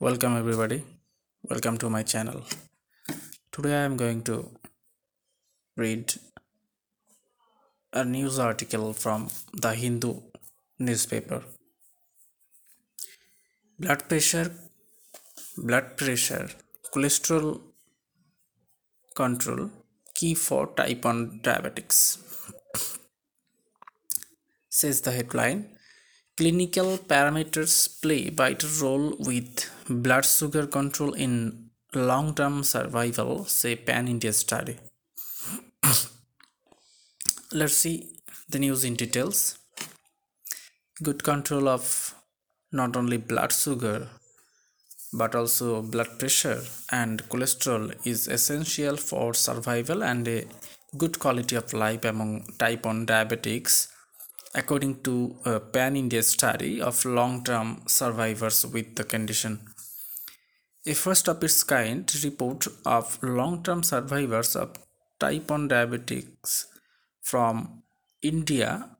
welcome everybody. Welcome to my channel. Today i am going to read a news article from the hindu newspaper. Blood pressure blood pressure cholesterol control key for type 1 diabetics says the headline clinical parameters play vital role with blood sugar control in long-term survival say pan-india study. Let's see the news in details. Good control of not only blood sugar but also blood pressure and cholesterol is essential for survival and a good quality of life among type 1 diabetics according to a pan India study of long term survivors with the condition. A first of its kind report of long term survivors of type 1 diabetics from India,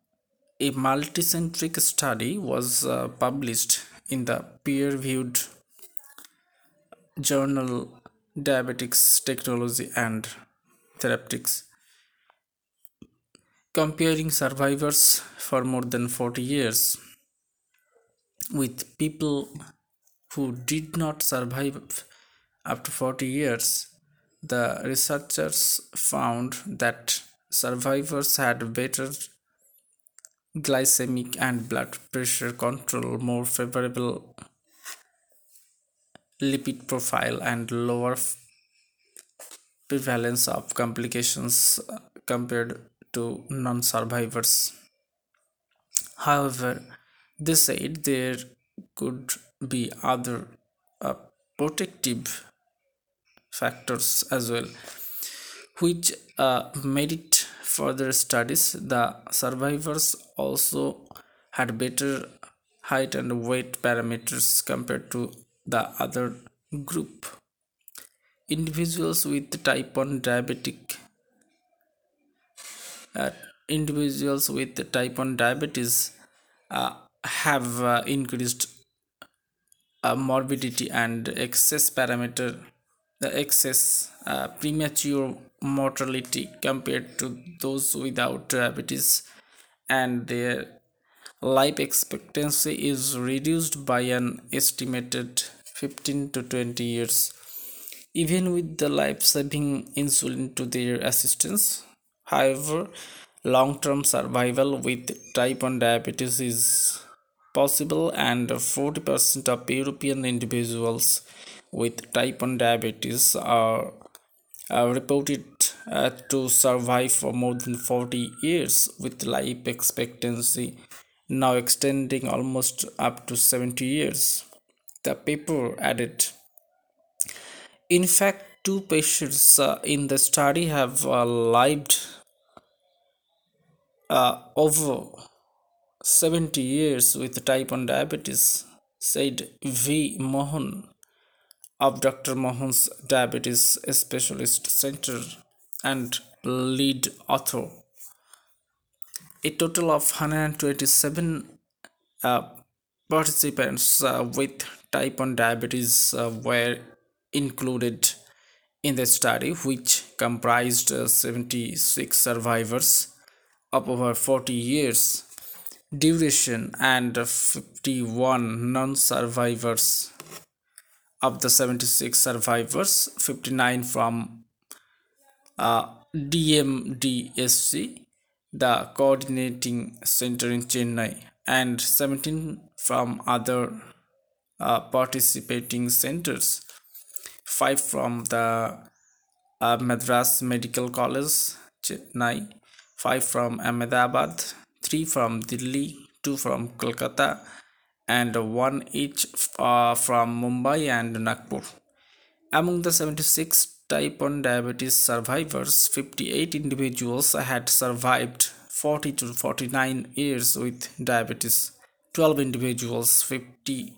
a multicentric study was uh, published in the peer reviewed journal Diabetics Technology and Therapeutics comparing survivors for more than 40 years with people who did not survive after 40 years, the researchers found that survivors had better glycemic and blood pressure control, more favorable lipid profile, and lower prevalence of complications uh, compared to non survivors. However, they said there could be other uh, protective factors as well, which uh, made it further studies. The survivors also had better height and weight parameters compared to the other group. Individuals with type 1 diabetic individuals with type 1 diabetes uh, have uh, increased uh, morbidity and excess parameter the excess uh, premature mortality compared to those without diabetes. And their life expectancy is reduced by an estimated 15 to 20 years. Even with the life-saving insulin to their assistance However, long term survival with type 1 diabetes is possible, and 40% of European individuals with type 1 diabetes are, are reported uh, to survive for more than 40 years, with life expectancy now extending almost up to 70 years. The paper added in fact, two patients uh, in the study have uh, lived uh, over 70 years with type 1 diabetes, said V. Mohan of Dr. Mohan's Diabetes Specialist Center and lead author. A total of 127 uh, participants uh, with type 1 diabetes uh, were included in the study, which comprised uh, 76 survivors of over 40 years duration and 51 non-survivors. Of the 76 survivors 59 from uh, DMDSC the coordinating center in Chennai and 17 from other uh, participating centers. 5 from the uh, Madras Medical College Chennai 5 from Ahmedabad, 3 from Delhi, 2 from Kolkata, and 1 each uh, from Mumbai and Nagpur. Among the 76 type 1 diabetes survivors, 58 individuals had survived 40 to 49 years with diabetes, 12 individuals 50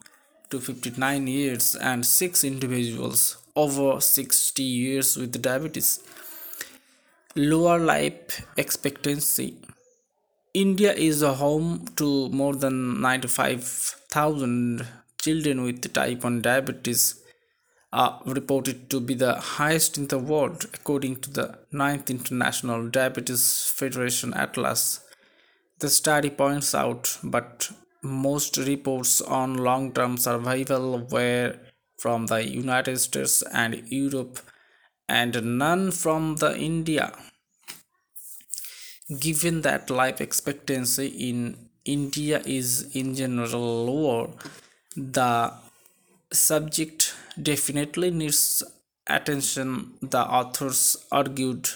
to 59 years, and 6 individuals over 60 years with diabetes lower life expectancy. India is a home to more than 95,000 children with type 1 diabetes are reported to be the highest in the world according to the 9th International Diabetes Federation Atlas. The study points out, but most reports on long term survival were from the United States and Europe and none from the India. Given that life expectancy in India is in general lower, the subject definitely needs attention, the authors argued.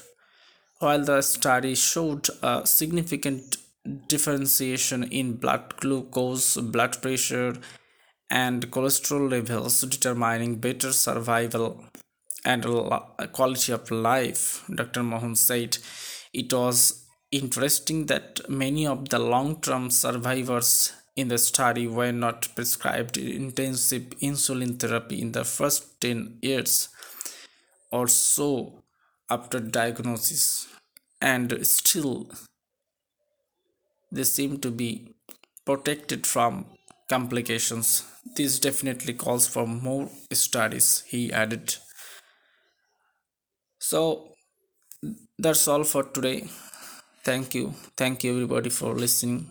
While the study showed a significant differentiation in blood glucose, blood pressure, and cholesterol levels, determining better survival and quality of life, Dr. Mohan said it was interesting that many of the long term survivors in the study were not prescribed intensive insulin therapy in the first 10 years or so after diagnosis and still they seem to be protected from complications this definitely calls for more studies he added so that's all for today. Thank you. Thank you everybody for listening